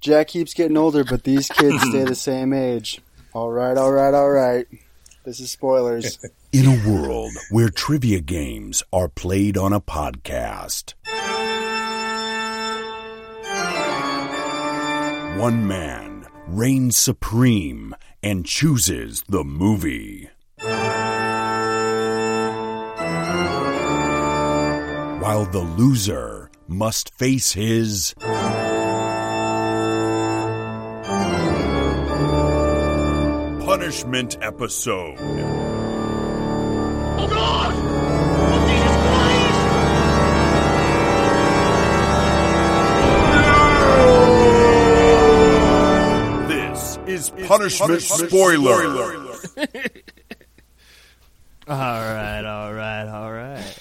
Jack keeps getting older, but these kids stay the same age. All right, all right, all right. This is spoilers. In a world where trivia games are played on a podcast, one man reigns supreme and chooses the movie. While the loser must face his punishment episode. Oh God! Oh Jesus Christ! This is punishment, spoiler. All right, all right, all right.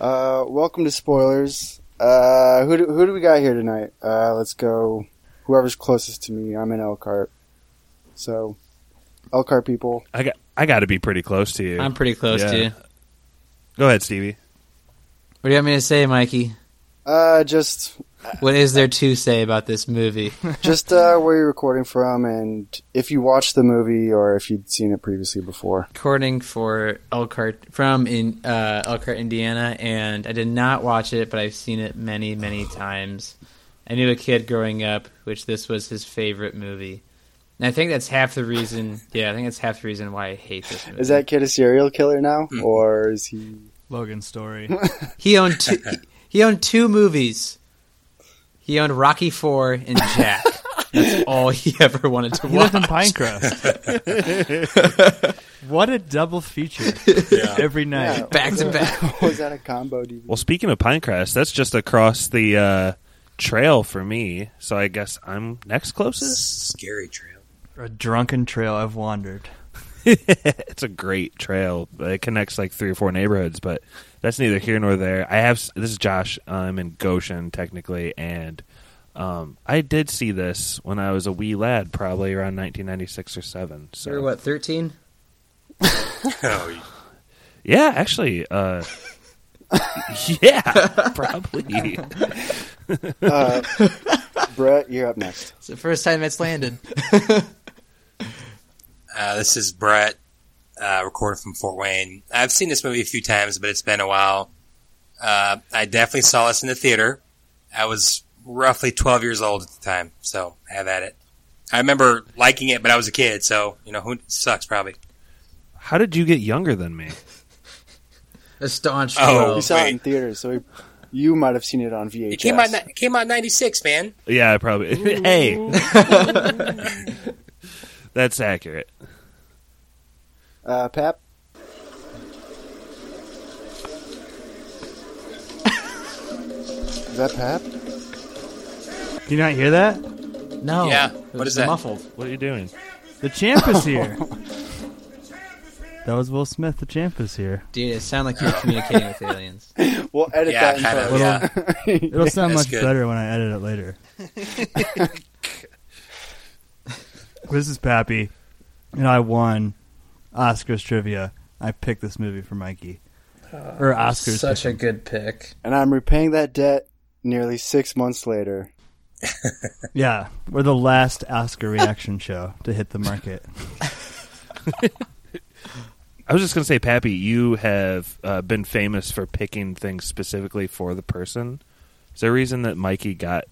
Uh, welcome to spoilers. Uh, who do, who do we got here tonight? Uh, let's go. Whoever's closest to me. I'm in Elkhart. So, Elkhart people. I got I got to be pretty close to you. I'm pretty close Yeah. to you. Go ahead, Stevie. What do you want me to say, Mikey? Uh, just What is there to say about this movie? just uh, where you're recording from, and if you watched the movie or if you'd seen it previously before. Recording for Elkhart from in uh, Elkhart, Indiana, and I did not watch it, but I've seen it many, many times. I knew a kid growing up, which this was his favorite movie. And I think that's half the reason. Yeah, I think that's half the reason why I hate this movie. Is that kid a serial killer now, or is he? Logan story. he owned two? he, he owned two movies. He owned Rocky Four and Jack. That's all he ever wanted to He watch. lived in Pinecrest. what a double feature every night. Yeah. Back to back. was that a combo DVD? Well, speaking of Pinecrest, that's just across the uh, trail for me. So I guess I'm next closest. Scary trail. A drunken trail I've wandered. it's a great trail. It connects like three or four neighborhoods, but that's neither here nor there. I have this is Josh. I'm in Goshen technically, and um, I did see this when I was a wee lad, probably around 1996 or seven. So You're what, 13? Oh, Yeah, actually, uh, yeah, probably. Uh, Brett, you're up next. It's the first time it's landed. Uh, this is Brett, uh, recording from Fort Wayne. I've seen this movie a few times, but it's been a while. Uh, I definitely saw this in the theater. I was roughly 12 years old at the time, so have at it. I remember liking it, but I was a kid, so you know who sucks probably. How did you get younger than me? A staunch Oh. You 12. saw it in theaters, so he, you might have seen it on VHS. It came out. It came out '96, man. Yeah, probably. hey, that's accurate. Uh, Pap. Is that Pap? Can you not hear that? No. Yeah, it what that? Muffled. What are you doing? The champ is here. that was Will Smith. The champ is here. Dude, it sounded like you were communicating with aliens. We'll edit Yeah, that. kind in of. Yeah. It'll sound That's much good. better when I edit it later. this is Pappy, and I won Oscars trivia. I picked this movie for Mikey. or Oscars. Such a good pick. And I'm repaying that debt nearly six months later. Yeah, we're the last Oscar reaction show to hit the market. I was just gonna say, Pappy, you have uh, been famous for picking things specifically for the person. Is there a reason that Mikey got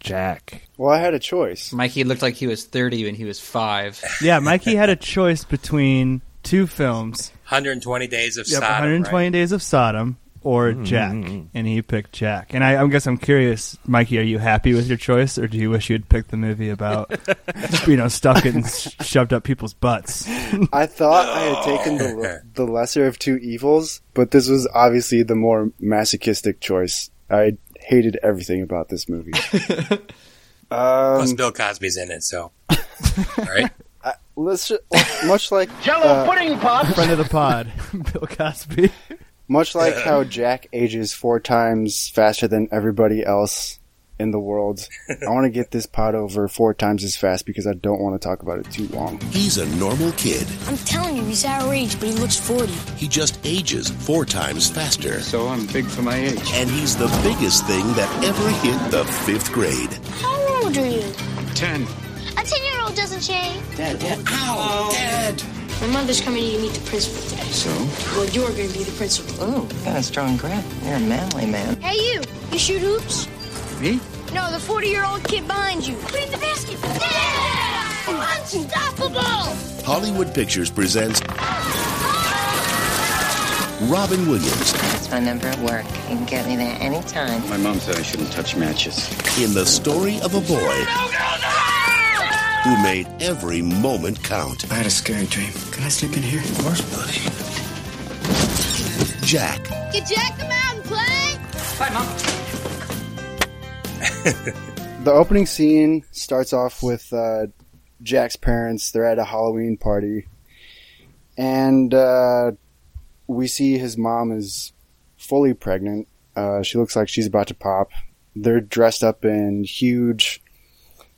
Jack? Well, I had a choice. Mikey looked like he was 30 when he was five. Yeah, Mikey had a choice between two films 120 Days of Yep, Sodom. 120 right? Days of Sodom or mm-hmm. Jack, and he picked Jack. And I, I guess I'm curious, Mikey, are you happy with your choice, or do you wish you had picked the movie about, you know, stuff getting sh- shoved up people's butts? I thought I had taken the oh. the lesser of two evils, but this was obviously the more masochistic choice. I hated everything about this movie. Plus, um, Bill Cosby's in it, so right. let's ju- much like Jello uh, pudding pops. Friend of the pod, Bill Cosby. much like how Jack ages four times faster than everybody else in the world. I want to get this pot over four times as fast because I don't want to talk about it too long. He's a normal kid. I'm telling you, he's our age, but he looks 40. He just ages four times faster. So I'm big for my age. And he's the biggest thing that ever hit the fifth grade. How old are you? 10. A 10 year old doesn't shave. Dad, Dad. Ow! Dad! My mother's coming to meet the principal today. So? Well, you're going to be the principal. Ooh, got a strong grip. You're a manly man. Hey, you. You shoot hoops? Me? No, the 40 year old kid behind you. Put in the basket. Yeah! Unstoppable! Hollywood Pictures presents Robin Williams That's my number at work. You can get me there anytime. My mom said I shouldn't touch matches. in the story of a boy who made every moment count. I had a scary dream. Can I sleep in here? Of course, buddy. Jack, Get Jack come out and play? Bye, Mom. The opening scene starts off with uh, Jack's parents. They're at a Halloween party, and uh, we see his mom is fully pregnant. Uh, she looks like she's about to pop. They're dressed up in huge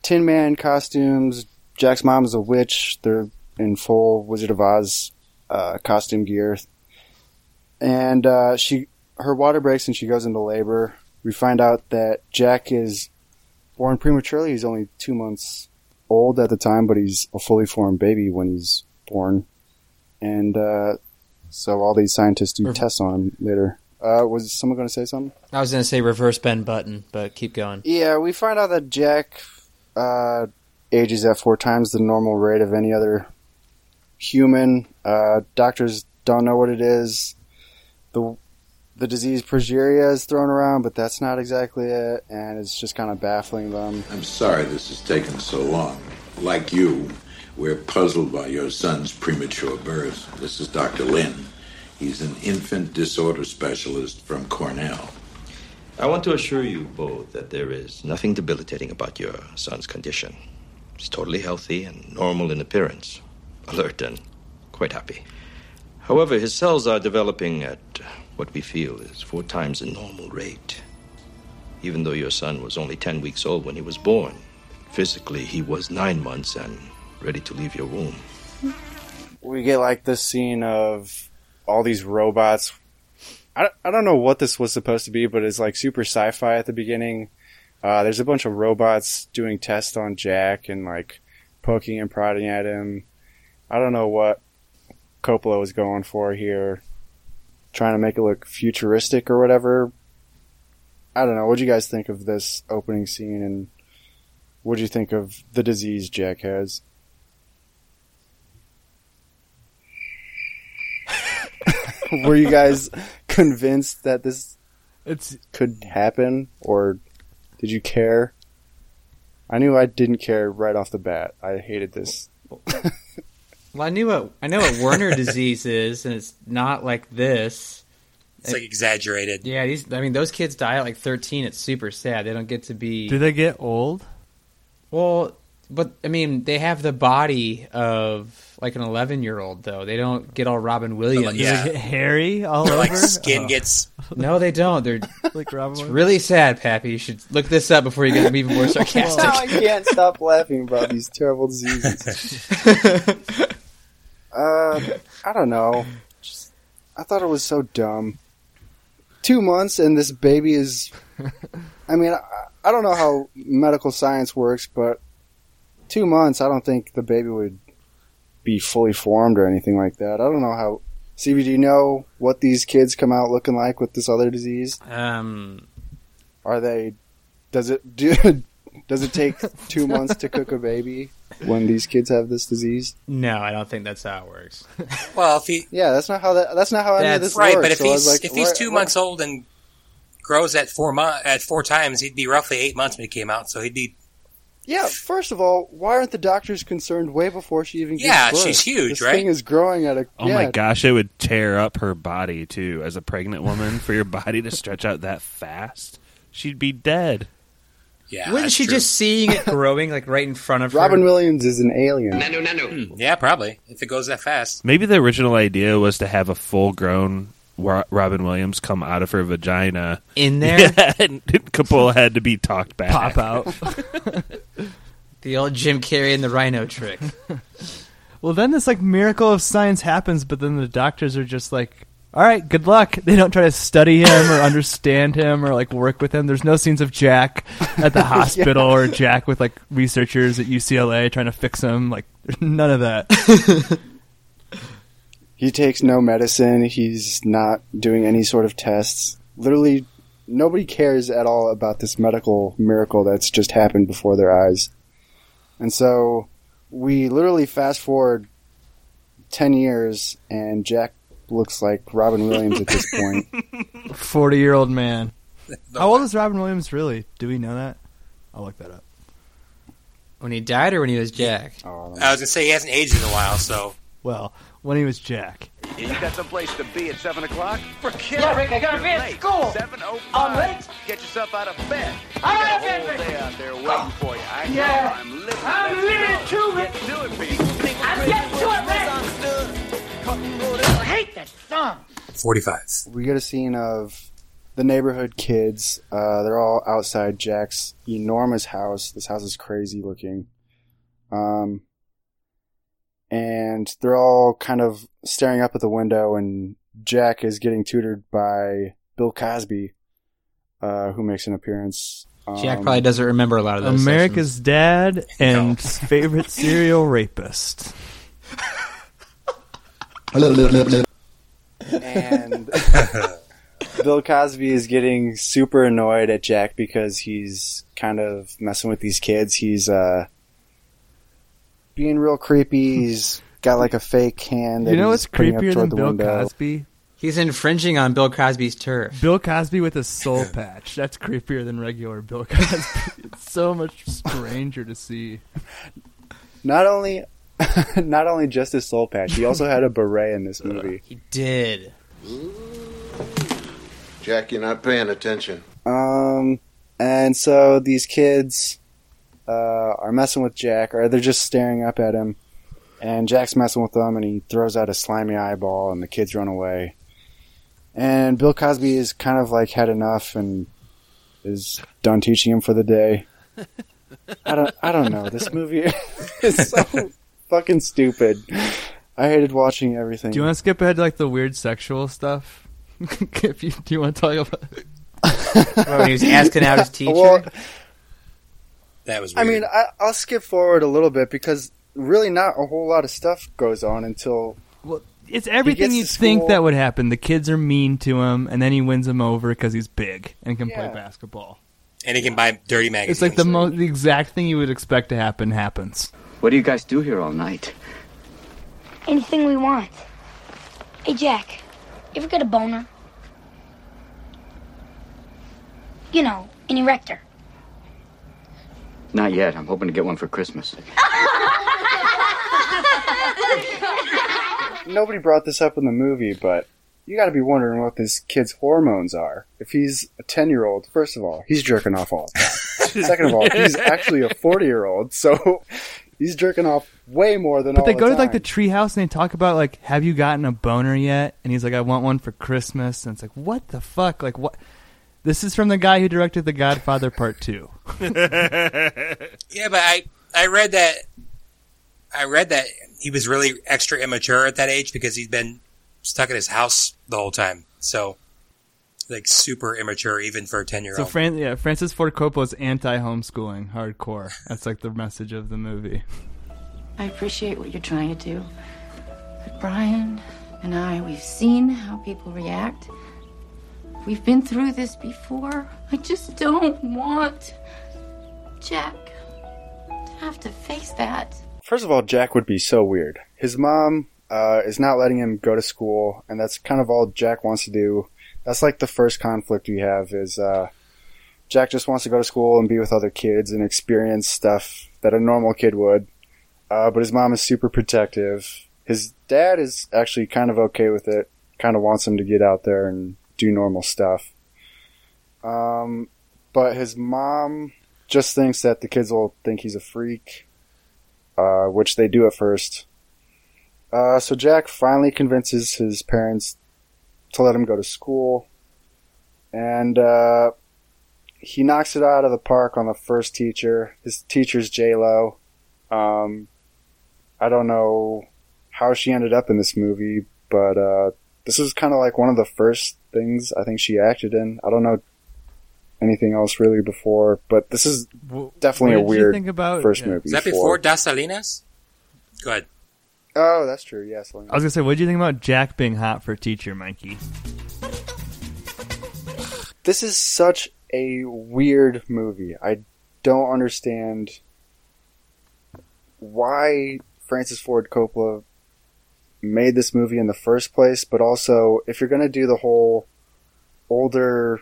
Tin Man costumes. Jack's mom is a witch. They're in full Wizard of Oz uh, costume gear, and uh, she her water breaks and she goes into labor. We find out that Jack is born prematurely. He's only two months old at the time, but he's a fully formed baby when he's born. And uh, so all these scientists do tests on him later. Uh, was someone going to say something? I was going to say reverse Ben Button, but keep going. Yeah, we find out that Jack uh, ages at four times the normal rate of any other human. Uh, doctors don't know what it is. The the disease progeria is thrown around, but that's not exactly it, and it's just kind of baffling them. I'm sorry this has taken so long. Like you, we're puzzled by your son's premature birth. This is Dr. Lynn. He's an infant disorder specialist from Cornell. I want to assure you both that there is nothing debilitating about your son's condition. He's totally healthy and normal in appearance, alert and quite happy. However, his cells are developing at what we feel is four times the normal rate. Even though your son was only 10 weeks old when he was born, physically he was nine months and ready to leave your womb. we get like this scene of all these robots. I, I don't know what this was supposed to be, but it's like super sci-fi at the beginning. Uh, there's a bunch of robots doing tests on Jack and like poking and prodding at him. I don't know what Coppola was going for here, trying to make it look futuristic or whatever. I don't know. What do you guys think of this opening scene, and what do you think of the disease Jack has? Were you guys convinced that this It's could happen, or did you care? I knew I didn't care right off the bat. I hated this. Well, I knew what I know what Werner disease is, and it's not like this. It's like exaggerated. Yeah, these. I mean, those kids die at like thirteen. It's super sad. They don't get to be. do they get old? Well, but I mean, they have the body of like an eleven-year-old, though. They don't get all Robin Williams. like, yeah. They get hairy all over. like skin Oh, gets No, they don't. They're like Robin. it's Williams? really sad, Pappy. You should look this up before you get even more sarcastic. I can't stop laughing about these terrible diseases. Uh, I don't know. Just, I thought it was so dumb. Two months and this baby is. I mean, I, I don't know how medical science works, but two months, I don't think the baby would be fully formed or anything like that. I don't know how. CB, do you know what these kids come out looking like with this other disease? Um, Are they? Does it do? Does it take two months to cook a baby when these kids have this disease? no, I don't think that's how it works. well if he Yeah, that's not how that. That's not how any of That's this right, works. but if So he's like, if he's two why- months old and grows at four mo- at four times, he'd be roughly eight months when he came out. So he'd be yeah. First of all, why aren't the doctors concerned way before she even? Yeah, gives birth? she's huge, this right? Thing is growing at a. Oh yeah, my gosh, it would tear up her body too. As a pregnant woman, for your body to stretch out that fast, she'd be dead. Yeah. Wasn't that's she true. just seeing it growing like right in front of her? Robin Williams is an alien. Nano no. Hmm. Yeah, probably if it goes that fast. Maybe the original idea was to have a full-grown Robin Williams come out of her vagina. in there. Yeah, and Coppola had to be talked back. Pop out. The old Jim Carrey and the Rhino trick. well, then this like miracle of science happens, but then the doctors are just like all right, good luck. They don't try to study him or understand him or like work with him. There's no scenes of Jack at the hospital or Jack with like researchers at UCLA trying to fix him. Like there's none of that. He takes no medicine. He's not doing any sort of tests. Literally, nobody cares at all about this medical miracle that's just happened before their eyes. And so, we literally fast forward 10 years, and Jack looks like Robin Williams at this point. Forty year old man. How old is Robin Williams really? Do we know that? I'll look that up. When he died or when he was Jack? Oh, I was gonna say he hasn't aged in a while, so Well, when he was Jack. You got someplace to be at 7 o'clock? Forget Yeah. Rick, I gotta be at Late. school. 7.05. I'm late. Get yourself out of bed. I'm got out of a bed, whole Rick. day out there waiting oh, for you. I know. Yeah. I'm living. I'm living go. it too, Rick. Get to it, people. I'm getting to it, Rick. I hate that song. forty-five. we get a scene of the neighborhood kids. Uh, they're all outside Jack's enormous house. This house is crazy looking. Um, and they're all kind of staring up at the window, and Jack is getting tutored by Bill Cosby, uh, who makes an appearance. Jack Um, probably doesn't remember a lot of those. America's dad and favorite serial rapist. and Bill Cosby is getting super annoyed at Jack because he's kind of messing with these kids. He's uh being real creepy. He's got like a fake hand. You know he's what's creepier than Bill window. Cosby? He's infringing on Bill Cosby's turf. Bill Cosby with a soul patch. That's creepier than regular Bill Cosby. it's so much stranger to see. Not only, not only just his soul patch. He also had a beret in this movie. He did. Jack, you're not paying attention. Um, and so these kids uh, are messing with Jack, or they're just staring up at him. And Jack's messing with them, and he throws out a slimy eyeball, and the kids run away. And Bill Cosby is kind of like had enough and is done teaching him for the day. I don't, I don't know. This movie is so fucking stupid. I hated watching everything. Do you want to skip ahead to like the weird sexual stuff? if you do you want to talk about oh, when he was asking out his teacher? Well, That was. I mean, I, I'll skip forward a little bit because really not a whole lot of stuff goes on until Well, it's everything you'd think that would happen. The kids are mean to him, and then he wins them over because he's big and can play basketball. and he can buy dirty magazines. It's like the mo- the exact thing you would expect to happen happens. What do you guys do here all night? Anything we want. Hey, Jack, you ever get a boner? You know, an erector. Not yet. I'm hoping to get one for Christmas. nobody brought this up in the movie, but you got to be wondering what this kid's hormones are. If he's a ten-year-old, first of all, he's jerking off all the time. Second of all, he's actually a forty-year-old, so he's jerking off way more than. But all they the go to like the time. treehouse and they talk about like, have you gotten a boner yet? And he's like, I want one for Christmas. And it's like, what the fuck? Like what? This is from the guy who directed The Godfather Part Two. Yeah, but I I read that I read that he was really extra immature at that age because he'd been stuck in his house the whole time. So like super immature even for a ten year So old. Fran- yeah, Francis Ford Coppola's anti-homeschooling, hardcore. That's like the message of the movie. I appreciate what you're trying to do. But Brian and I, we've seen how people react. We've been through this before. I just don't want Jack to have to face that. First of all, Jack would be so weird. His mom uh, is not letting him go to school, and that's kind of all Jack wants to do. That's like the first conflict we have is uh, Jack just wants to go to school and be with other kids and experience stuff that a normal kid would. Uh, but his mom is super protective. His dad is actually kind of okay with it. Kind of wants him to get out there and do normal stuff. Um, but his mom just thinks that the kids will think he's a freak uh, which they do at first. Uh, so Jack finally convinces his parents to let him go to school, and uh, he knocks it out of the park on the first teacher. His teacher's J Lo. Um, I don't know how she ended up in this movie, but uh, this is kind of like one of the first things I think she acted in. I don't know anything else really before, but this is definitely a what did you weird think about- first yeah. movie. Is that before Das Salinas? Go ahead. Oh, that's true. Yes. I was gonna say, what did you think about Jack being hot for teacher, Mikey? this is such a weird movie. I don't understand why Francis Ford Coppola made this movie in the first place, but also if you're going to do the whole older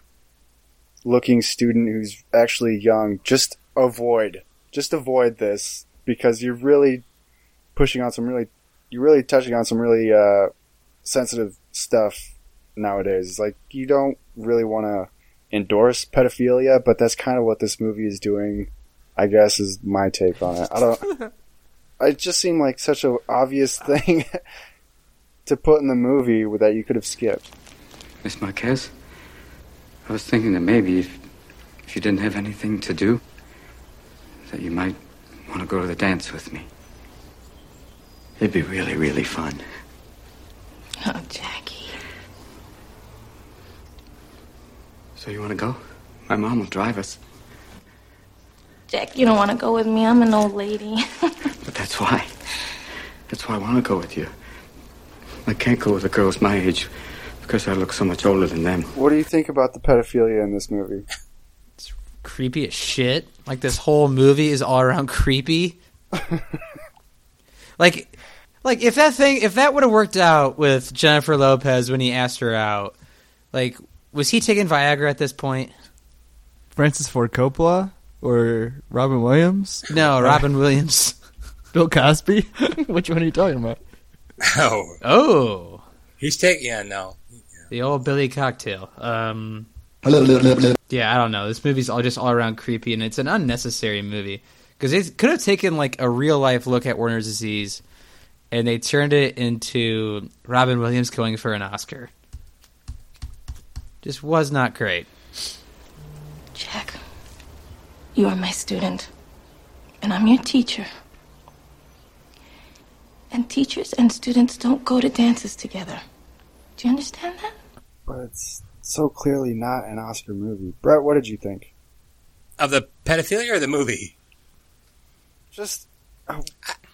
looking student who's actually young, just avoid just avoid this because you're really pushing on some really you're really touching on some really uh sensitive stuff nowadays. It's like you don't really want to endorse pedophilia, but that's kind of what this movie is doing. I guess is my take on it. I don't. It just seemed like such an obvious thing to put in the movie that you could have skipped. Miss Marquez, I was thinking that maybe if, if you didn't have anything to do, that you might want to go to the dance with me. It'd be really, really fun. Oh, Jackie. So you want to go? My mom will drive us. Jack, you don't want to go with me. I'm an old lady. But that's why. That's why I want to go with you. I can't go with the girls my age because I look so much older than them. What do you think about the pedophilia in this movie? It's creepy as shit. Like this whole movie is all around creepy. like, like if that thing, if that would have worked out with Jennifer Lopez when he asked her out, like, was he taking Viagra at this point? Francis Ford Coppola or Robin Williams? No, Robin Williams. Bill Cosby? Which one are you talking about? Oh, Oh, he's taking. Yeah, no. the old Billy cocktail. Um, yeah, I don't know. This movie's all just all around creepy, and it's an unnecessary movie because it could have taken like a real life look at Werner's disease, and they turned it into Robin Williams going for an Oscar. Just was not great. Jack, you are my student, and I'm your teacher. And teachers and students don't go to dances together. Do you understand that? But it's so clearly not an Oscar movie. Brett, what did you think? Of the pedophilia or the movie? Just oh,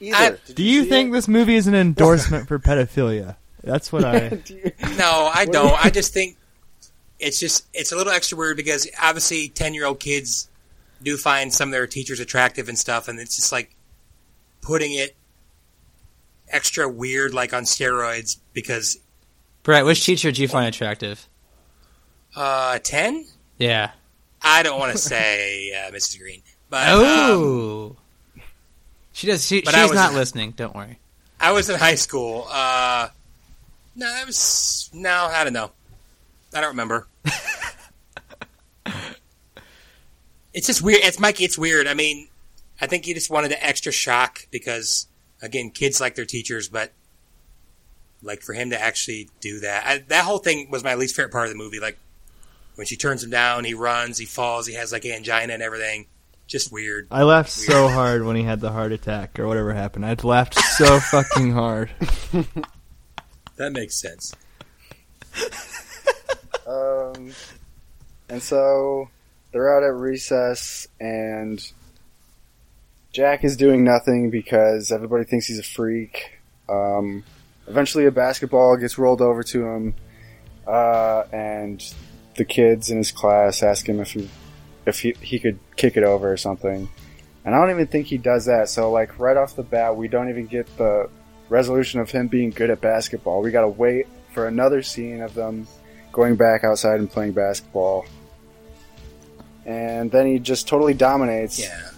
either. Did Do you see think it? this movie is an endorsement for pedophilia? That's what I. You- No, I do don't. I just think it's just it's a little extra weird because obviously ten year old kids do find some of their teachers attractive and stuff, and it's just like putting it extra weird, like on steroids. Because Brett, which teacher do you find attractive? uh, ten, Yeah. I don't want to say uh, Mrs. Green, but um, Oh. She does. She, but I she's was- not listening. Don't worry. I was in high school. Uh, no, that was no, I don't know. I don't remember. it's just weird. It's Mikey. It's weird. I mean, I think he just wanted the extra shock because, again, kids like their teachers, but like for him to actually do that, I, that whole thing was my least favorite part of the movie. Like when she turns him down, he runs, he falls, he has like angina and everything. Just weird. I laughed so hard when he had the heart attack or whatever happened. I laughed so fucking hard. That makes sense. Um, and so they're out at recess, and Jack is doing nothing because everybody thinks he's a freak. Um, eventually, a basketball gets rolled over to him, uh, and the kids in his class ask him if he if he, he could kick it over or something. And I don't even think he does that. So, like, right off the bat, we don't even get the resolution of him being good at basketball. We gotta wait for another scene of them going back outside and playing basketball. And then he just totally dominates. Yeah.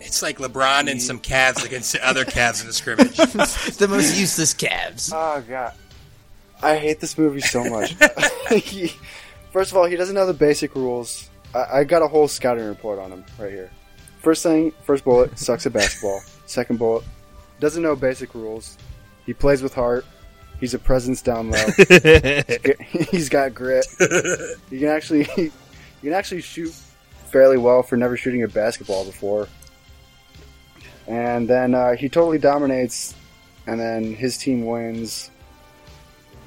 It's like LeBron and some Cavs against the other Cavs in the scrimmage. the most useless Cavs. Oh god, I hate this movie so much. He- first of all, he doesn't know the basic rules. I, I got a whole scouting report on him right here. First thing, first bullet, sucks at basketball. Second bullet, doesn't know basic rules. He plays with heart. He's a presence down low. He's got grit. You can actually, you can actually shoot fairly well for never shooting a basketball before. And then uh, he totally dominates, and then his team wins.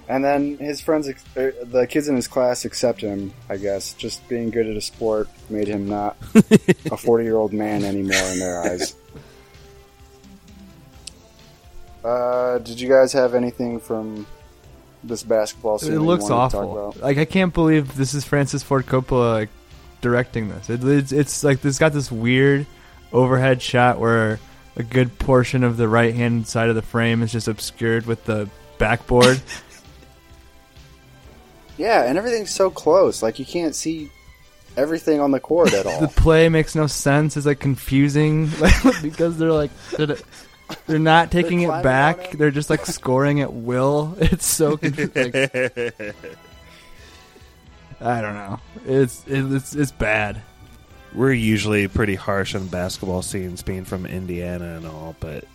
And then his friends, ex- er, the kids in his class, accept him. I guess just being good at a sport made him not a forty-year-old man anymore in their eyes. Uh, did you guys have anything from this basketball scene? It looks awful. Like I can't believe this is Francis Ford Coppola like directing this. It, it's it's like it's got this weird overhead shot where a good portion of the right hand side of the frame is just obscured with the backboard. Yeah, and everything's so close. Like you can't see everything on the court at all. the play makes no sense. It's like confusing because they're like they're, they're not taking it climbing back. They're just like scoring at will. It's so confusing. Like, I don't know. It's it's it's bad. We're usually pretty harsh on basketball scenes, being from Indiana and all, but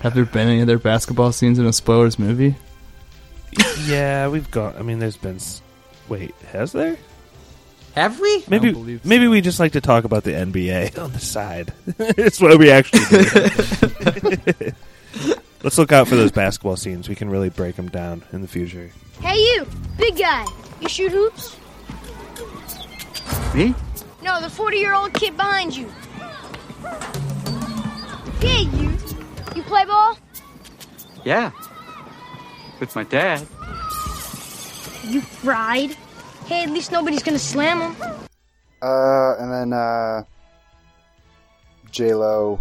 Have there been any other basketball scenes in a spoilers movie? Yeah, we've got. I mean, there's been. s- Wait, has there? Have we? Maybe believe maybe we just like to talk about the NBA on the side. it's what we actually do. Let's look out for those basketball scenes. We can really break them down in the future. Hey, you, big guy. You shoot hoops? Me? No, the 40 year old kid behind you. Hey, you. You play ball? Yeah. With my dad. You fried? Hey, at least nobody's gonna slam him. Uh, and then uh, J Lo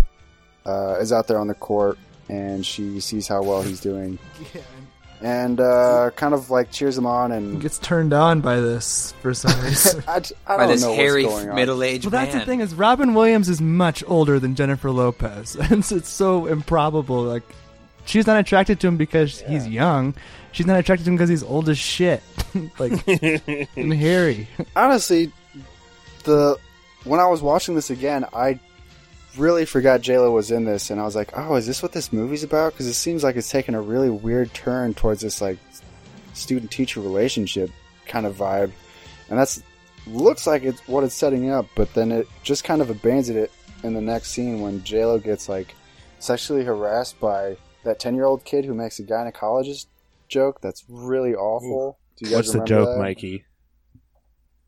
uh, is out there on the court, and she sees how well he's doing, and uh, kind of like cheers him on, and Gets turned on by this for some reason. I, j- I By don't this know hairy what's going on. middle-aged Well, that's the thing is Robin Williams is much older than Jennifer Lopez, and it's so improbable. Like, she's not attracted to him because he's young. She's not attracted to him because he's old as shit, like and hairy. Honestly, the when I was watching this again, I really forgot J Lo was in this, and I was like, "Oh, is this what this movie's about?" Because it seems like it's taking a really weird turn towards this like student-teacher relationship kind of vibe, and that's looks like it's what it's setting up. But then it just kind of abandons it in the next scene when J Lo gets like sexually harassed by that ten-year-old kid who makes a gynecologist joke. That's really awful. Do you guys What's the joke, that? Mikey?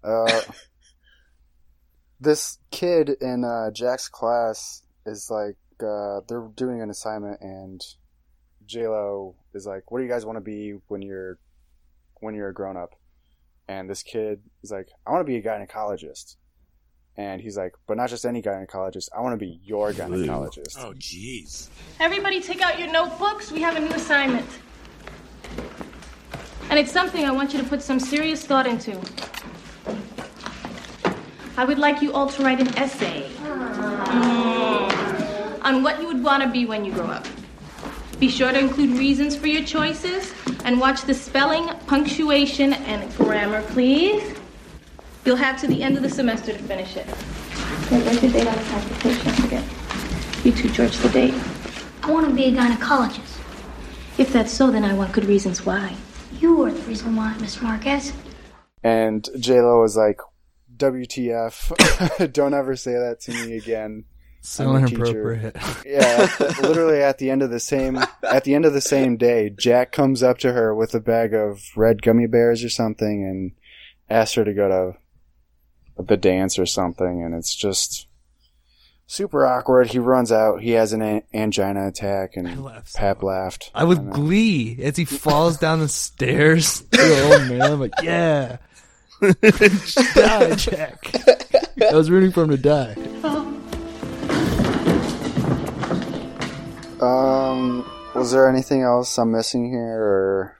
Uh, this kid in uh, Jack's class is like uh, they're doing an assignment, and J Lo is like, "What do you guys want to be when you're when you're a grown up?" And this kid is like, "I want to be a gynecologist." And he's like, "But not just any gynecologist. I want to be your gynecologist." Oh, jeez. Everybody take out your notebooks. We have a new assignment. And it's something I want you to put some serious thought into. I would like you all to write an essay mm, on what you would want to be when you grow up. Be sure to include reasons for your choices and watch the spelling, punctuation, and grammar, please. You'll have to the end of the semester to finish it. Wait, where's your date on this application? I forget. You too, George, the date. I want to be a gynecologist. If that's so, then I want good reasons why. You are the reason why, Miss Marquez. And J Lo is like, "WTF? Don't ever say that to me again." So I'm a teacher." inappropriate. Yeah, literally at the end of the same at the end of the same day, Jack comes up to her with a bag of red gummy bears or something and asks her to go to the dance or something, and it's just super awkward. He runs out. He has an an- angina attack, and Pap laughed. I with glee as he falls down the stairs. to the old man, I'm like, yeah, die, Jack. I was rooting for him to die. Um, was there anything else I'm missing here, or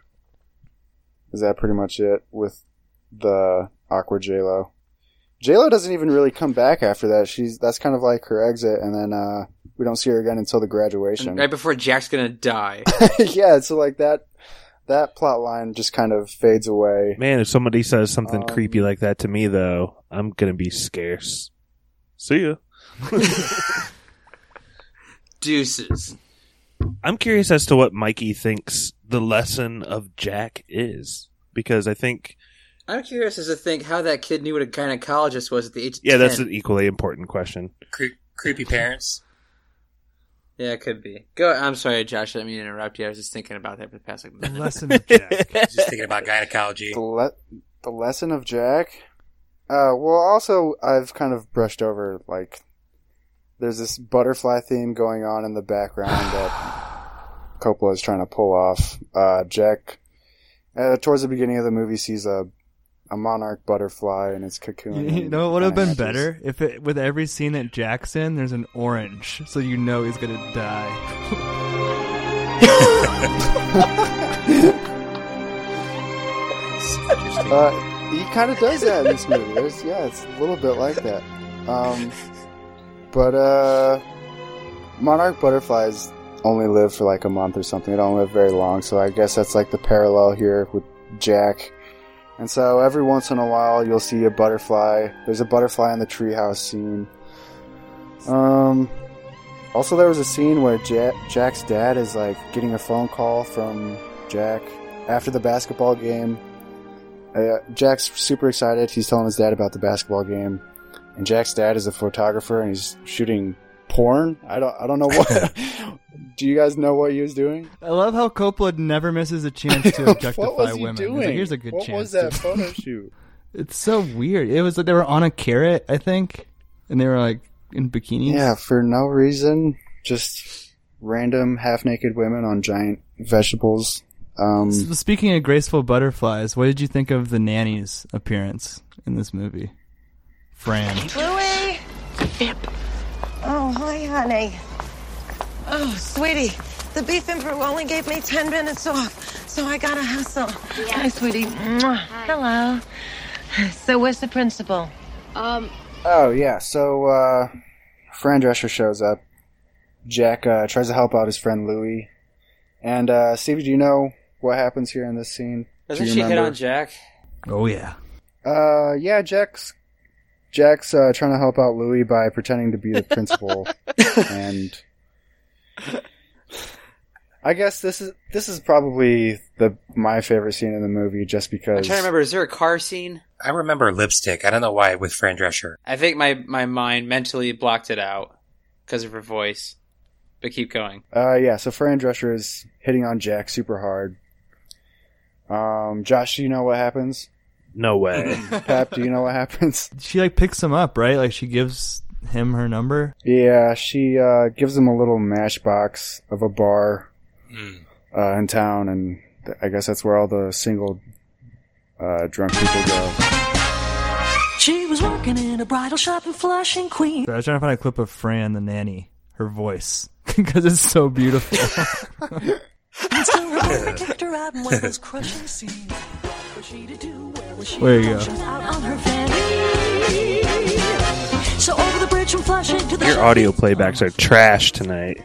is that pretty much it with the awkward J Lo? J Lo doesn't even really come back after that. She's that's kind of like her exit, and then uh, we don't see her again until the graduation. Right before Jack's gonna die. yeah, so like that that plot line just kind of fades away. Man, if somebody says something Um, creepy like that to me, though, I'm gonna be scarce. See ya. Deuces. I'm curious as to what Mikey thinks the lesson of Jack is, because I think, I'm curious as to think how that kid knew what a gynecologist was at the age of yeah, that's an equally important question. Cre- creepy parents. Yeah, it could be. Go. I'm sorry, Josh. I didn't mean to interrupt you. I was just thinking about that for the past like minute. Lesson of Jack. Just thinking about gynecology. The, le- the lesson of Jack. Uh, well, also I've kind of brushed over like there's this butterfly theme going on in the background that Coppola is trying to pull off. Uh, Jack, uh, towards the beginning of the movie, sees a a monarch butterfly in its cocoon. You and know what would have been hatches. better if it with every scene that Jack's in, there's an orange, so you know he's gonna die. Uh, he kind of does that in this movie. There's, yeah, it's a little bit like that. Um, but uh, monarch butterflies only live for like a month or something. They don't live very long, so I guess that's like the parallel here with Jack. And so every once in a while, you'll see a butterfly. There's a butterfly in the treehouse scene. Um, also, there was a scene where ja- Jack's dad is like getting a phone call from Jack after the basketball game. Uh, Jack's super excited. He's telling his dad about the basketball game, and Jack's dad is a photographer and he's shooting porn. I don't. I don't know what. Do you guys know what he was doing? I love how Coppola never misses a chance to objectify what was he women. Doing? like, Here's a good what chance. was that to- photo shoot? It's so weird. It was like they were on a carrot, I think, and they were like in bikinis. Yeah, for no reason, just random half-naked women on giant vegetables. Um, So speaking of graceful butterflies, what did you think of the nanny's appearance in this movie? Fran. Louie! Oh, hi, honey. Oh, sweetie, the beef and brew only gave me 10 minutes off, so I gotta hustle. Hi, sweetie. Mwah. Hello. So, where's the principal? Um, Oh yeah, so uh Fran Drescher shows up. Jack uh, tries to help out his friend Louis. And uh Stevie, do you know what happens here in this scene? Doesn't Do you she hit on Jack? Oh yeah. Uh yeah, Jack's Jack's uh, trying to help out Louis by pretending to be the principal and I guess this is this is probably the my favorite scene in the movie just because. I'm trying to remember. Is there a car scene? I remember lipstick. I don't know why with Fran Drescher. I think my my mind mentally blocked it out because of her voice. But keep going. Uh, yeah, so Fran Drescher is hitting on Jack super hard. Um, Josh, do you know what happens? No way. Pap, do you know what happens? She like picks him up, right? Like she gives him her number. Yeah, she uh, gives him a little matchbox of a bar uh, in town, and th- I guess that's where all the single uh, drunk people go. She was working in a bridal shop in Flushing, Queens. So I was trying to find a clip of Fran the nanny, her voice, because it's so beautiful. And still remember kicked her out in one of those crushing scenes. What she to do, where was she? There you go. Out on her. So over the bridge from Flushing to the Your audio playbacks are trash tonight.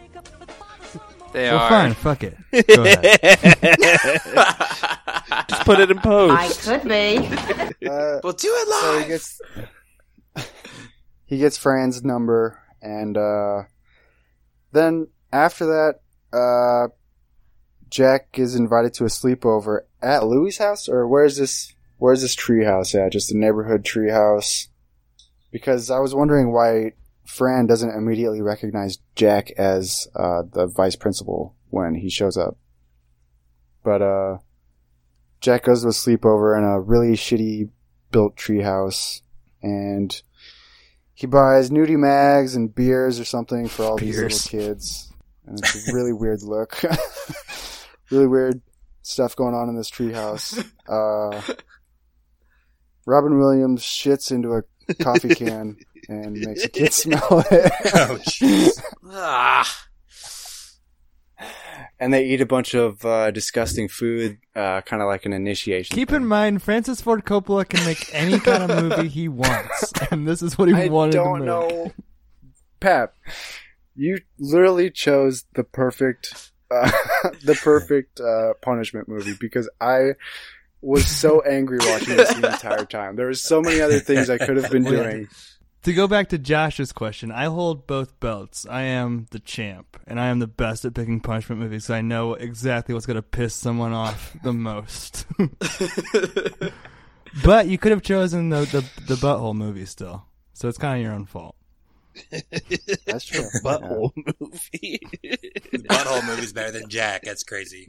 They well, are. fine, fuck it. Go ahead. Just put it in post. I could be. Uh, We'll do it so live. he gets he gets Fran's number, and uh, then after that, uh, Jack is invited to a sleepover at Louis' house, or where's this? Where's this treehouse at? Just a neighborhood treehouse. Because I was wondering why Fran doesn't immediately recognize Jack as uh, the vice principal when he shows up. But uh, Jack goes to a sleepover in a really shitty built treehouse, and he buys nudie mags and beers or something for all these little kids, and it's a really weird look, really weird stuff going on in this treehouse. Uh, Robin Williams shits into a coffee can and makes a kid smell it. Oh. Ah. and they eat a bunch of uh, disgusting food, uh, kind of like an initiation. Keep in mind, Francis Ford Coppola can make any kind of movie he wants, and this is what he I wanted to don't make. know, Pap. You literally chose the perfect, uh, the perfect uh, punishment movie because I was so angry watching this the entire time. There were so many other things I could have been doing. To go back to Josh's question, I hold both belts. I am the champ, and I am the best at picking punishment movies. So I know exactly what's going to piss someone off the most. but you could have chosen the, the the butthole movie still, so it's kind of your own fault. That's true. Butthole movie. Butthole movie's better than Jack. That's crazy.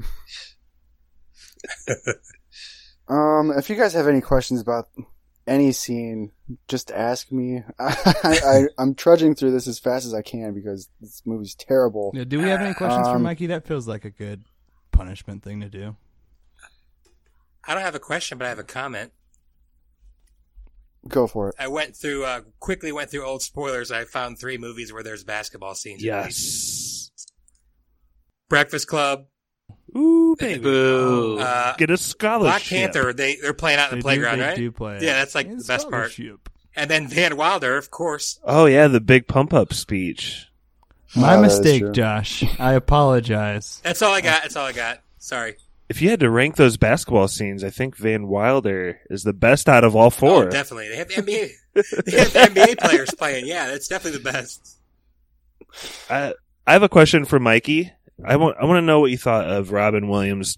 Um, if you guys have any questions about any scene, just ask me. I, I, I'm trudging through this as fast as I can because this movie's terrible. Yeah, do we have any questions for Um, Mikey? That feels like a good punishment thing to do. I don't have a question, but I have a comment. Go for it. I went through uh, quickly went through old spoilers. I found three movies where there's basketball scenes. Yes. Breakfast Club. Ooh, baby. Boo. Uh, Get a scholarship. Black Panther. They they're playing out in They the do- playground, they right? do play yeah, that's like the best part. And then Van Wilder, of course. Oh yeah, the big pump up speech. My Oh, mistake. Josh. I apologize. That's all I got. That's all I got. Sorry. If you had to rank those basketball scenes, I think Van Wilder is the best out of all four. Oh, definitely. They have the NBA. they have the NBA players playing. Yeah, that's definitely the best. I I have a question for Mikey. I want I want to know what you thought of Robin Williams'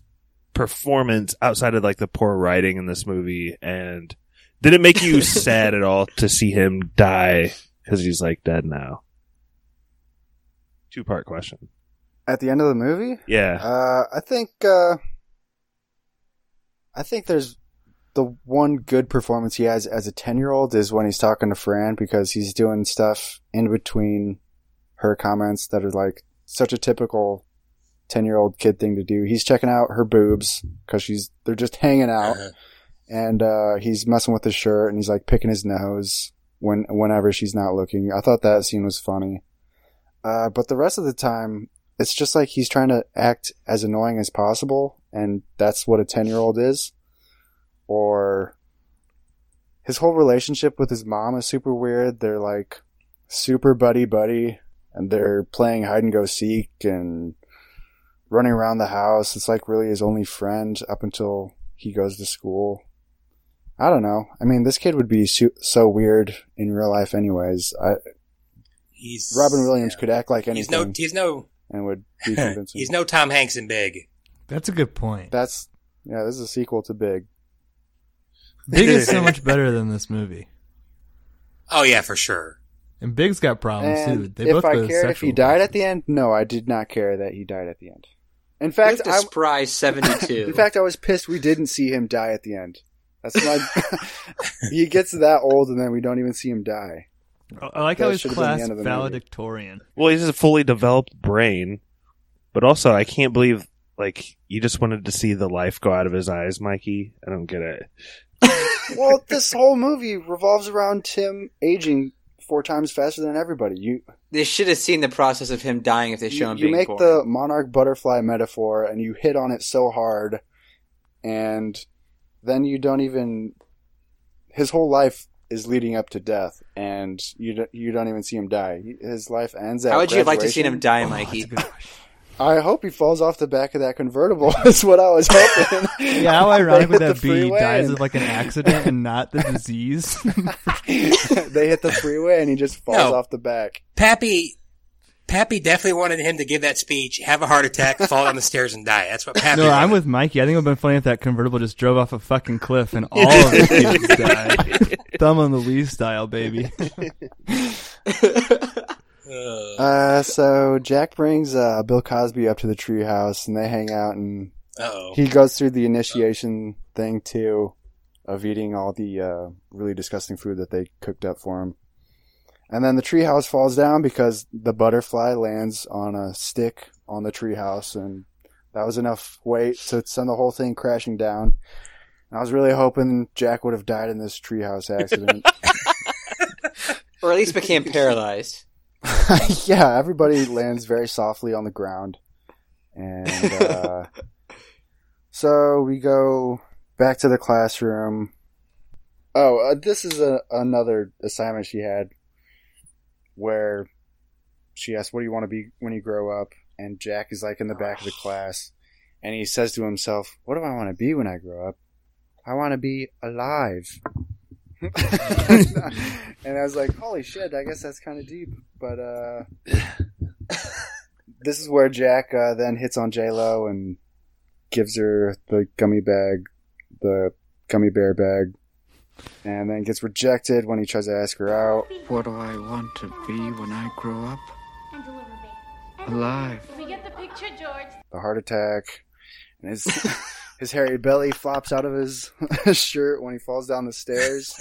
performance outside of like the poor writing in this movie, and did it make you sad at all to see him die because he's like dead now? Two part question. At the end of the movie, Yeah. uh, I think uh, I think there's the one good performance he has as a ten year old is when he's talking to Fran because he's doing stuff in between her comments that are like such a typical ten year old kid thing to do. He's checking out her boobs because she's they're just hanging out, Uh-huh. and uh, he's messing with his shirt and he's like picking his nose when whenever she's not looking. I thought that scene was funny. Uh, but the rest of the time, it's just like he's trying to act as annoying as possible, and that's what a 10 year old is. Or his whole relationship with his mom is super weird. They're like super buddy buddy, and they're playing hide and go seek and running around the house. It's like really his only friend up until he goes to school. I don't know. I mean, this kid would be su- so weird in real life, anyways. I, He's Robin Williams could act like anything He's no. He's no. and would be convincing. he's no Tom Hanks in Big. That's a good point. That's yeah. This is a sequel to Big. Big is so much better than this movie. Oh yeah, for sure. And Big's got problems too. And They if both I cared if he sexual. died at the end, no, I did not care that he died at the end. In fact, at the I, surprise seventy two. in fact, I was pissed we didn't see him die at the end. That's my. he gets that old and then we don't even see him die. I I like That how his should have been the class end of the movie. valedictorian. Well, he's a fully developed brain, but also I can't believe like you just wanted to see the life go out of his eyes, Mikey. I don't get it. well, this whole movie revolves around Tim aging four times faster than everybody. You They should have seen the process of him dying if they show you, him you being make born. the monarch butterfly metaphor and you hit on it so hard and then you don't even his whole life is leading up to death and you don't, you don't even see him die his life ends at How would you have liked to see him die, oh Mikey? I hope he falls off the back of that convertible is what I was hoping Yeah, how ironic would that be? He dies and- of like an accident and not the disease. they hit the freeway and he just falls No. off the back Pappy, Pappy definitely wanted him to give that speech, have a heart attack, fall down the stairs, and die. That's what Pappy. no, wanted. I'm with Mikey. I think it would have been funny if that convertible just drove off a fucking cliff and all of the kids died. Thelma and Louise style, baby. Uh, so Jack brings uh, Bill Cosby up to the treehouse and they hang out and Uh-oh. He goes through the initiation thing too, of eating all the uh, really disgusting food that they cooked up for him. And then the treehouse falls down because the butterfly lands on a stick on the treehouse, and that was enough weight to send the whole thing crashing down. And I was really hoping Jack would have died in this treehouse accident. or at least became paralyzed. yeah, everybody lands very softly on the ground. And uh, so we go back to the classroom. Oh, uh, this is a, another assignment she had where she asked, What do you want to be when you grow up? And Jack is like in the back of the class. And he says to himself, What do I want to be when I grow up? I want to be alive. and I was like, holy shit, I guess that's kind of deep. But uh, this is where Jack uh, then hits on J Lo and gives her the gummy bag, the gummy bear bag. and then gets rejected when he tries to ask her out. What do I want to be when I grow up? Alive. We get the picture, George. The heart attack, and his his hairy belly flops out of his shirt when he falls down the stairs.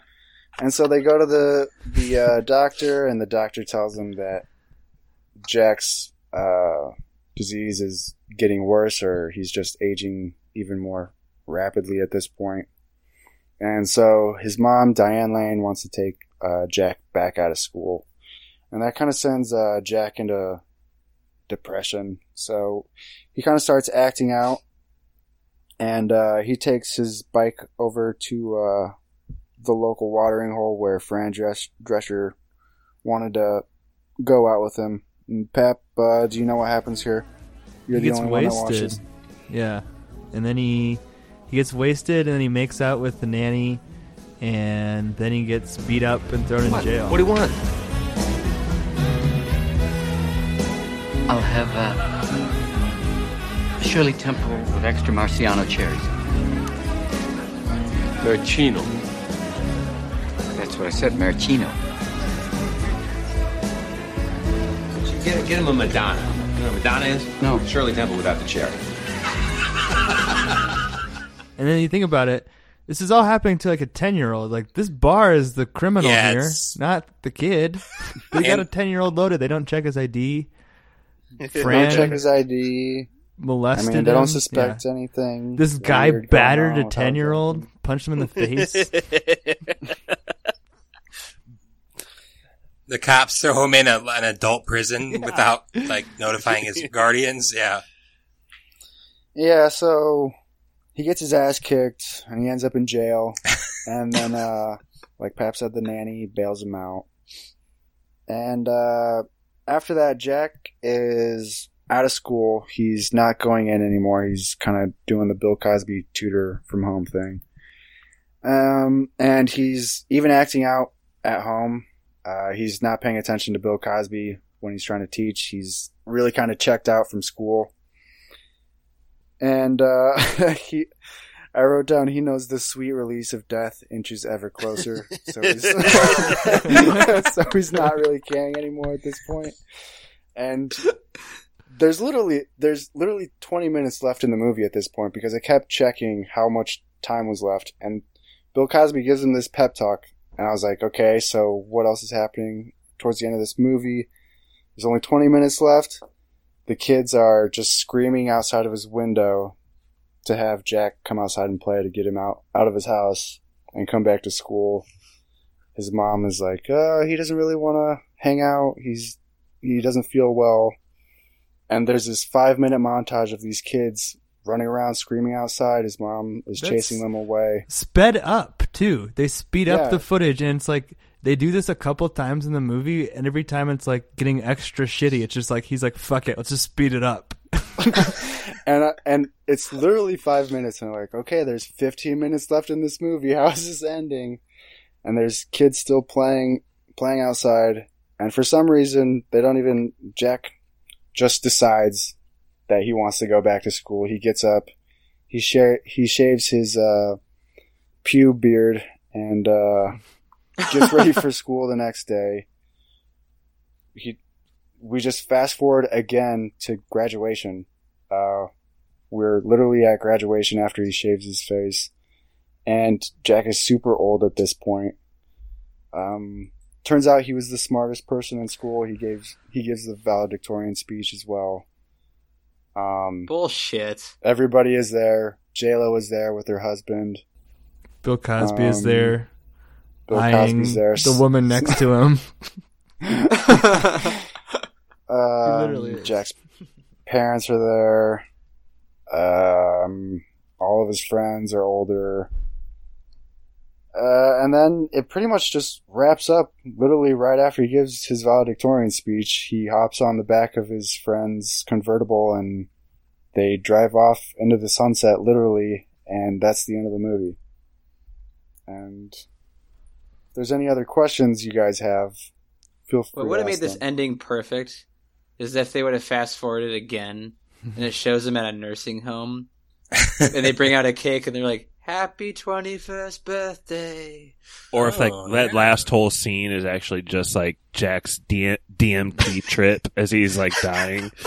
and so they go to the the uh, doctor, and the doctor tells him that Jack's uh, disease is getting worse, or he's just aging even more rapidly at this point. And so his mom, Diane Lane, wants to take uh, Jack back out of school. And that kind of sends uh, Jack into depression. So he kind of starts acting out. And uh, he takes his bike over to uh, the local watering hole where Fran Dress- Drescher wanted to go out with him. And Pep, uh, do you know what happens here? You're he the gets only one that wasted. watches. Yeah, and then he he gets wasted, and then he makes out with the nanny, and then he gets beat up and thrown in jail. What do you want? I'll have uh, Shirley Temple with extra Marciano cherries. Maraschino. That's what I said, maraschino. Get, get him a Madonna. You know what Madonna is? No. Shirley Temple without the cherry. And then you think about it, this is all happening to like a ten year old. Like this bar is the criminal Yeah, here, it's- not the kid. They got a ten year old loaded. They don't check his ID. Don't check his ID. I molested mean, they don't him. suspect Yeah. anything. This guy battered a ten year old, punched him in the face. The cops throw him in a, an adult prison without like notifying his guardians. Yeah. Yeah, so he gets his ass kicked and he ends up in jail. and then, uh, like Pap said, the nanny bails him out. And uh, after that, Jack is out of school. He's not going in anymore. He's kind of doing the Bill Cosby tutor from home thing. Um, and he's even acting out at home. Uh, he's not paying attention to Bill Cosby when he's trying to teach. He's really kind of checked out from school and uh, he, I wrote down he knows the sweet release of death inches ever closer. So he's, so he's not really caring anymore at this point. And there's literally there's literally 20 minutes left in the movie at this point because I kept checking how much time was left, and Bill Cosby gives him this pep talk, and I was like, okay, so what else is happening towards the end of this movie? There's only 20 minutes left the kids are just screaming outside of his window to have Jack come outside and play to get him out out of his house and come back to school. His mom is like, uh, he doesn't really want to hang out. He's he doesn't feel well. And there's this five minute montage of these kids running around screaming outside. His mom is That's- chasing them away. sped up too. They speed Yeah. up the footage, and it's like they do this a couple times in the movie, and every time it's like getting extra shitty. It's just like he's like, "Fuck it, let's just speed it up." and uh, and it's literally five minutes, and I'm like, okay, there's 15 minutes left in this movie. How is this ending? And there's kids still playing playing outside, and for some reason, they don't even. Jack just decides that he wants to go back to school. He gets up, he share he shaves his uh, pew beard, and uh, gets ready for school the next day. He we just fast forward again to graduation. Uh, we're literally at graduation after he shaves his face, and Jack is super old at this point. Um, turns out he was the smartest person in school. He gave he gives the valedictorian speech as well. Um, Bullshit. everybody is there. J Lo is there with her husband. Bill Cosby is Um, there, Bill eyeing Cosby's there. the woman next to him. Um, literally is. Jack's parents are there. Um, all of his friends are older. Uh, and then it pretty much just wraps up literally right after he gives his valedictorian speech. He hops on the back of his friend's convertible and they drive off into the sunset literally, and that's the end of the movie. And if there's any other questions you guys have, feel free to What would have made this ending perfect is if they would have fast forwarded again and it shows them at a nursing home and they bring out a cake and they're like, Happy 21st birthday. Or if like Oh, that yeah. last whole scene is actually just like Jack's D- DMT trip as he's like dying.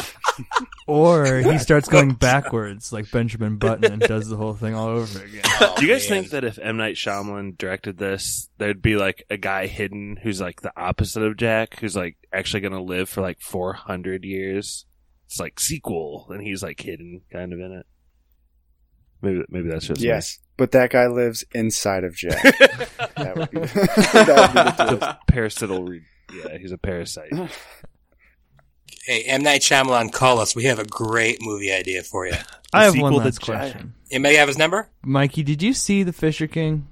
Or he starts going backwards like Benjamin Button and does the whole thing all over again. Oh, Do you guys think that if M Night Shyamalan directed this, there'd be like a guy hidden who's like the opposite of Jack, who's like actually going to live for like 400 years? It's like sequel, and he's like hidden kind of in it. Maybe maybe that's just me. Yes, but that guy lives inside of Jack. that would be, that would be the It's a parasital. Re- yeah, he's a parasite. Hey, M Night Shyamalan, call us. We have a great movie idea for you. I have one last question. Anybody have his number? Mikey, did you see The Fisher King?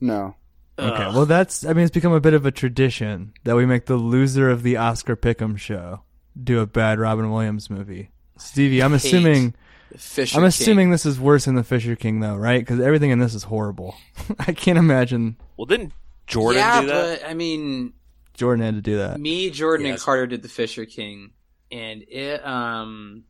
No. Okay, well that's I mean it's become a bit of a tradition that we make the loser of the Oscar Pick'em show do a bad Robin Williams movie. Stevie, I'm Hate assuming The Fisher I'm assuming King. this is worse than The Fisher King though, right? Because everything in this is horrible. I can't imagine Well, didn't Jordan yeah, do that? but I mean, Jordan had to do that. me, Jordan, and Carter did the Fisher King, and it um,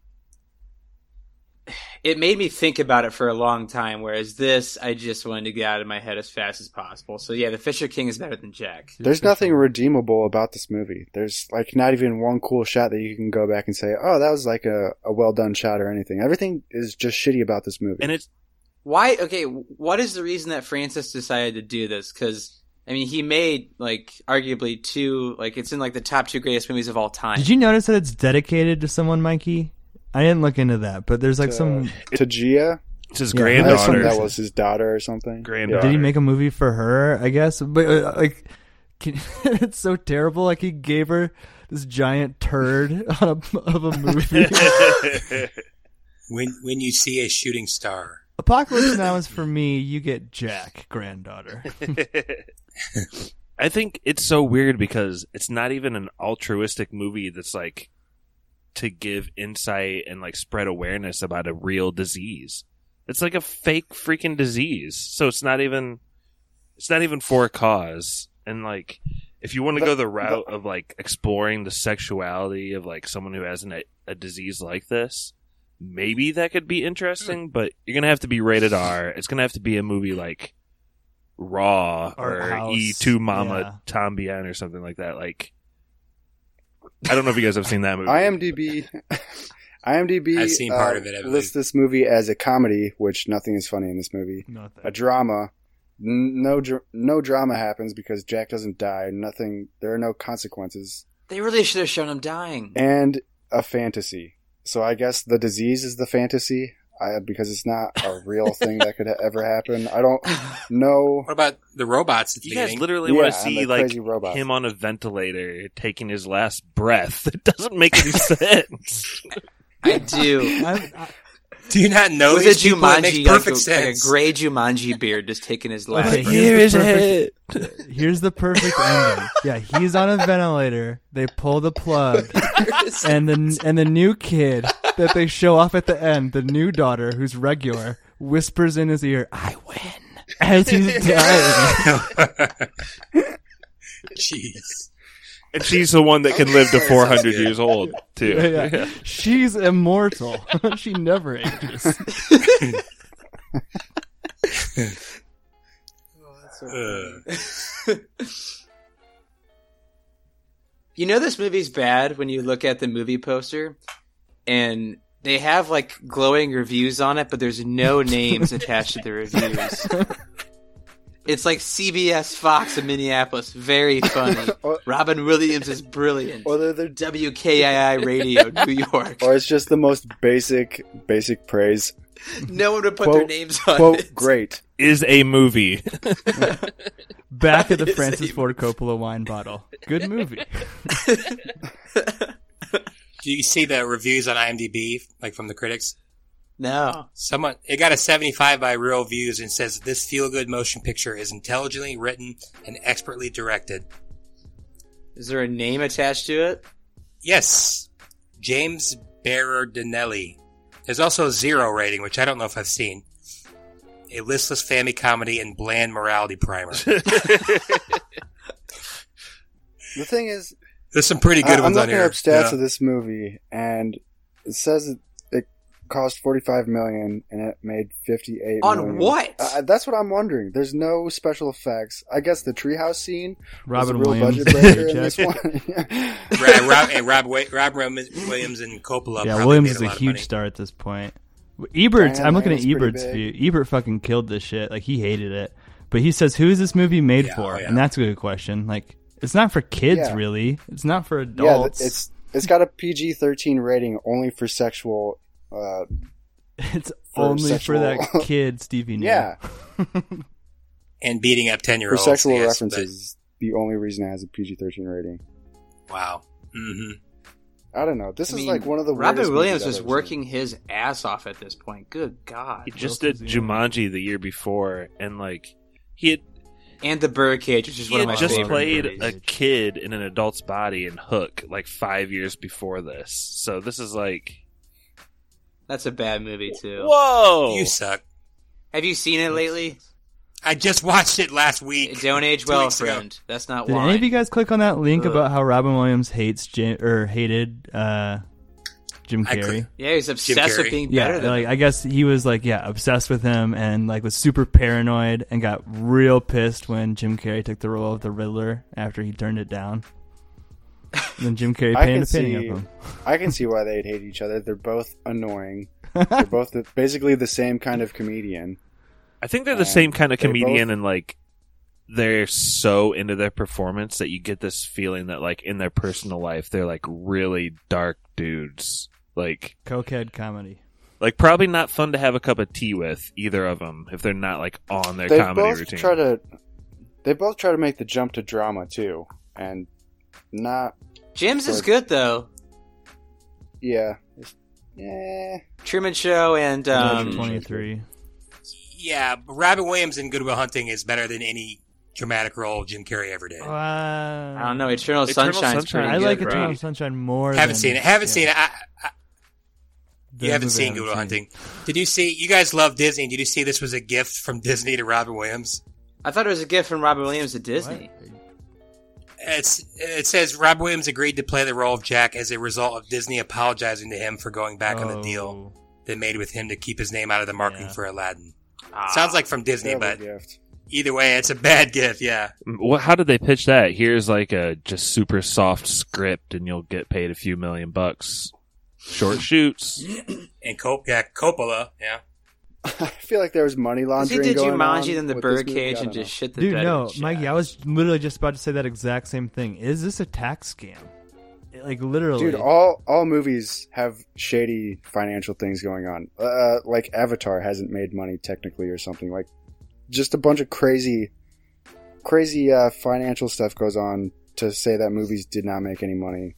it made me think about it for a long time. Whereas this, I just wanted to get out of my head as fast as possible. So yeah, the Fisher King is better than Jack. There's nothing redeemable about this movie. There's like not even one cool shot that you can go back and say, "Oh, that was like a, a well done shot" or anything. Everything is just shitty about this movie. And it's Why? Okay, what is the reason that Francis decided to do this? Because I mean, he made like arguably two, like it's in like the top two greatest movies of all time. Did you notice that it's dedicated to someone, Mikey? I didn't look into that, but there's like some. to Gia. It's his Yeah, granddaughter. that was his daughter or something. Granddaughter. Did he make a movie for her? I guess, but uh, like, can, it's so terrible. Like he gave her this giant turd on a, of a movie. When when you see a shooting star. Apocalypse Now is for me. You get Jack, granddaughter. I think it's so weird because it's not even an altruistic movie that's like to give insight and like spread awareness about a real disease. It's like a fake freaking disease. So it's not even it's not even for a cause. And like if you want to The- go the route of like exploring the sexuality of like someone who has an, a, a disease like this, maybe that could be interesting, but you're going to have to be rated R. It's going to have to be a movie like Raw Art or Y Tu Mamá yeah. También or something like that. Like, I don't know if you guys have seen that movie. IMDb. IMDb. I've seen part uh, of it, I believe. lists this movie as a comedy, which nothing is funny in this movie. Nothing. A drama. No, dr- no drama happens because Jack doesn't die. Nothing. There are no consequences. They really should have shown him dying. And a fantasy. So I guess the disease is the fantasy. I, because it's not a real thing that could ha- ever happen. I don't know. What about the robots at the You guys literally Yeah, want to and see the like crazy robots. him on a ventilator taking his last breath. It doesn't make any sense. I do. I, I, Do you not know With a these people? It Jumanji, makes like, perfect a, sense. like a gray Jumanji beard, just taking his last. Okay, breath. here's the perfect, uh, Here's the perfect ending. Yeah, he's on a ventilator. They pull the plug, and the and the new kid that they show off at the end, the new daughter who's regular, whispers in his ear, "I win," as he's dying. Jeez. And she's the one that can live to 400 years old, too. Yeah, yeah. She's immortal. she never ages. Oh, Ugh. Uh. You know this movie's bad when you look at the movie poster, and they have like glowing reviews on it, but there's no names attached to the reviews. It's like CBS Fox in Minneapolis. Very funny. Robin Williams is brilliant. Or they're, they're WKII Radio, New York. or it's just the most basic, basic praise. No one would put their names on quote, it. great. Is a movie. Back of the Francis a- Ford Coppola wine bottle. Good movie. Do you see the reviews on IMDb, like from the critics? No. Someone it got a 75 by ReelViews and says this feel-good motion picture is intelligently written and expertly directed. Is there a name attached to it? Yes, James Berardinelli. There's also a zero rating, which I don't know if I've seen. A listless family comedy and bland morality primer. The thing is, There's some pretty good ones I, ones I'm on looking here. up stats Yeah. of this movie, and it says it, it cost 45 million and it made 58 On million. what? Uh, that's what I'm wondering. There's no special effects. I guess the treehouse scene Robin was a real Williams. budget breaker in this Jack. one. Rob, Rob, and Rob, Wa- Rob Williams and Coppola. yeah, Williams made is a a lot of huge money. star at this point. Ebert's. Diane I'm looking at Ebert's view. Ebert fucking killed this shit. Like he hated it, but he says, "Who is this movie made Yeah, for?" oh, yeah. And that's a good question. Like, it's not for kids, Yeah. really. It's not for adults. yeah, adults. it's it's got a PG-13 rating only for sexual. Uh, it's for only sexual- for that kid, Stevie. Nicks. yeah, And beating up ten year for sexual yes, references. is The only reason it has a PG-13 rating. but- Wow. hmm I don't know. This I is mean, like one of the Robin weirdest Williams movies was I've ever working his ass off at this point. Good God! He just else did is he in? Jumanji the year before, and like he had And the Birdcage, which is he one of had my just favorite played movies. a kid in an adult's body in Hook like five years before this. So this is like That's a bad movie too. whoa. You suck. Have you seen it lately? I just watched it last week. Don't age well, weeks ago. friend. That's not Did why. any of you guys click on that link Ugh. about how Robin Williams hates Jim or hated uh, Jim Carrey? click- yeah, he's obsessed with Carrey. being Yeah, better than like him. I guess he was like yeah obsessed with him and like was super paranoid and got real pissed when Jim Carrey took the role of the Riddler after he turned it down. And then Jim Carrey I painted can a painting see. of him. I can see why they'd hate each other. They're both annoying. They're both the, basically the same kind of comedian. I think they're the And same kind of comedian, both- and like they're so into their performance that you get this feeling that like in their personal life they're like really dark dudes. Like Cokehead comedy. like probably not fun to have a cup of tea with either of them if they're not like on their They comedy both routine. try to. They both try to make the jump to drama too, and not. Jim's is good though. Yeah. Yeah. Truman Show and um, Twenty three. Yeah, but Robin Williams in Good Will Hunting is better than any dramatic role Jim Carrey ever did. Uh, I don't know. Eternal, Eternal Sunshine's Sunshine. pretty I good, like bro. Eternal Sunshine more. haven't than- seen it. Haven't yeah. seen it. I, I, The you haven't seen haven't Good Will seen. Hunting. Did you see? You guys love Disney. Did you see this was a gift from Disney to Robin Williams? I thought it was a gift from Robin Williams to Disney. It's it says Rob Williams agreed to play the role of Jack as a result of Disney apologizing to him for going back on the deal Oh. they made with him to keep his name out of the marketing Yeah. for Aladdin. Ah. Sounds like from Disney, but gift. either way, it's a bad gift. Yeah, What? How did they pitch that? Here's like a just super soft script, and you'll get paid a few million bucks. Short shoots. and Cop- yeah, Coppola. Yeah, I feel like there was money He laundering did going on Jumanji, in the with this. Birdcage, and don't know. just shit the Dude, bed. no, with Mikey, I was literally just about to say that exact same thing. Is this a tax scam? Like literally, Dude, all all movies have shady financial things going on. Uh, like Avatar hasn't made money technically or something. Like just a bunch of crazy, crazy uh, financial stuff goes on to say that movies did not make any money,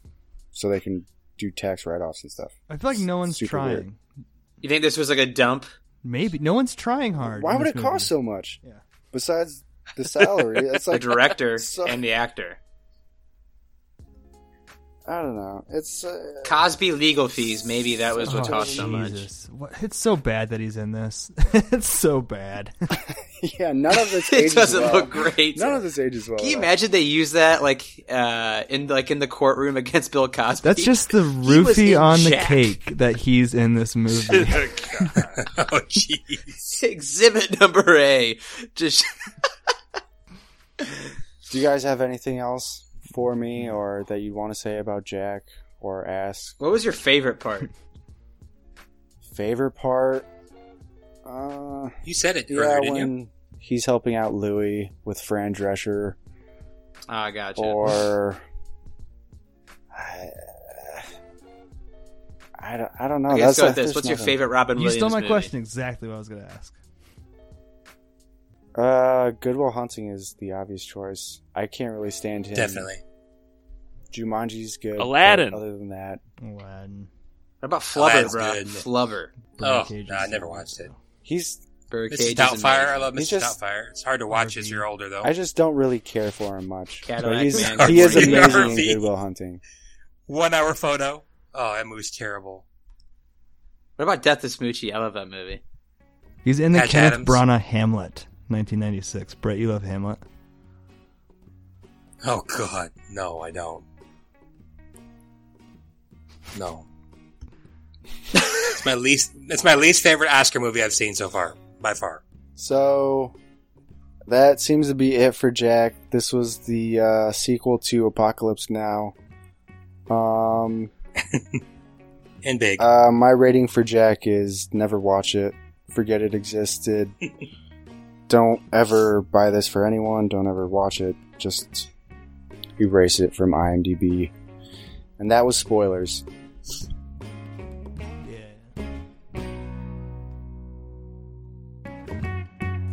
so they can do tax write offs and stuff. I feel like no one's Super trying. weird. You think this was like a dump? Maybe no one's trying hard. Why would this it cost so much? Yeah. Besides the salary, it's The director so- and the actor. I don't know. It's uh, Cosby legal fees. Maybe that was what Oh, cost so much. Jesus. What- It's so bad that he's in this. it's so bad. yeah. None of this It doesn't well. look great. None of this ages well. Can you at imagine they use that like uh in like in the courtroom against Bill Cosby? That's just the He roofie in on the Jack. cake that he's in this movie. oh jeez. Exhibit number A. Just Do you guys have anything else for me or that you'd want to say about Jack or ask? what was your favorite part? Favorite part? Uh, You said it yeah, earlier, didn't you? when he's helping out Louis with Fran Drescher, Oh, I gotcha. or I, I don't, I don't know. Okay, let's go with this. there's What's your favorite Robin you Williams stole my movie? question exactly what I was going to ask. Uh, Good Will Hunting is the obvious choice. I can't really stand him. Definitely. Jumanji's good. Aladdin. Other than that, Aladdin. What about Flubber, Aladdin's bro? good. Flubber. Oh, Birdcage no, I never watched it. he's. Birdcage Mrs. is Doubtfire. I amazing. love He's Mrs. just- Doubtfire. It's hard to watch as you're older, though. I just don't really care for him much. Cadillac but he's, Man. he is amazing in RV. Good Will Hunting. One hour photo. Oh, that movie's terrible. What about Death to Smoochy? I love that movie. He's in the Patch Kenneth Adams. Branagh Hamlet, 1996. Brett, you love Hamlet? Oh God, no, I don't. No. It's my least. It's my least favorite Oscar movie I've seen so far, by far. So that seems to be it for Jack. This was the uh, sequel to Apocalypse Now. Um, and big. Uh, my rating for Jack is never watch it. Forget it existed. Don't ever buy this for anyone. Don't ever watch it. Just erase it from IMDb. And that was spoilers.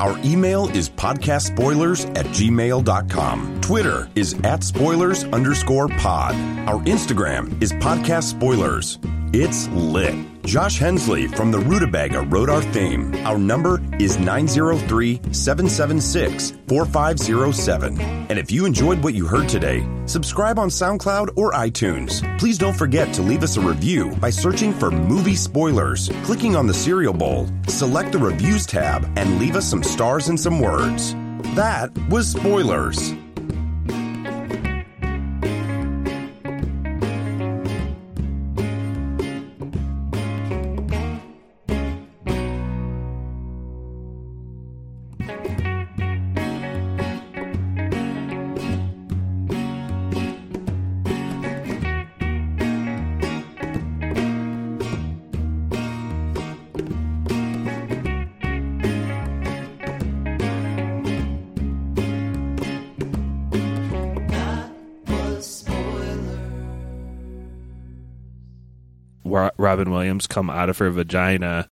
Our email is podcastspoilers at gmail.com. Twitter is at spoilers underscore pod. Our Instagram is podcast spoilers. It's lit. Josh Hensley from the Rutabaga wrote our theme. Our number is 903 776 4507. And if you enjoyed what you heard today, subscribe on SoundCloud or iTunes. Please don't forget to leave us a review by searching for movie spoilers, clicking on the cereal bowl, select the reviews tab, and leave us some stars and some words. That was spoilers. Robin Williams come out of her vagina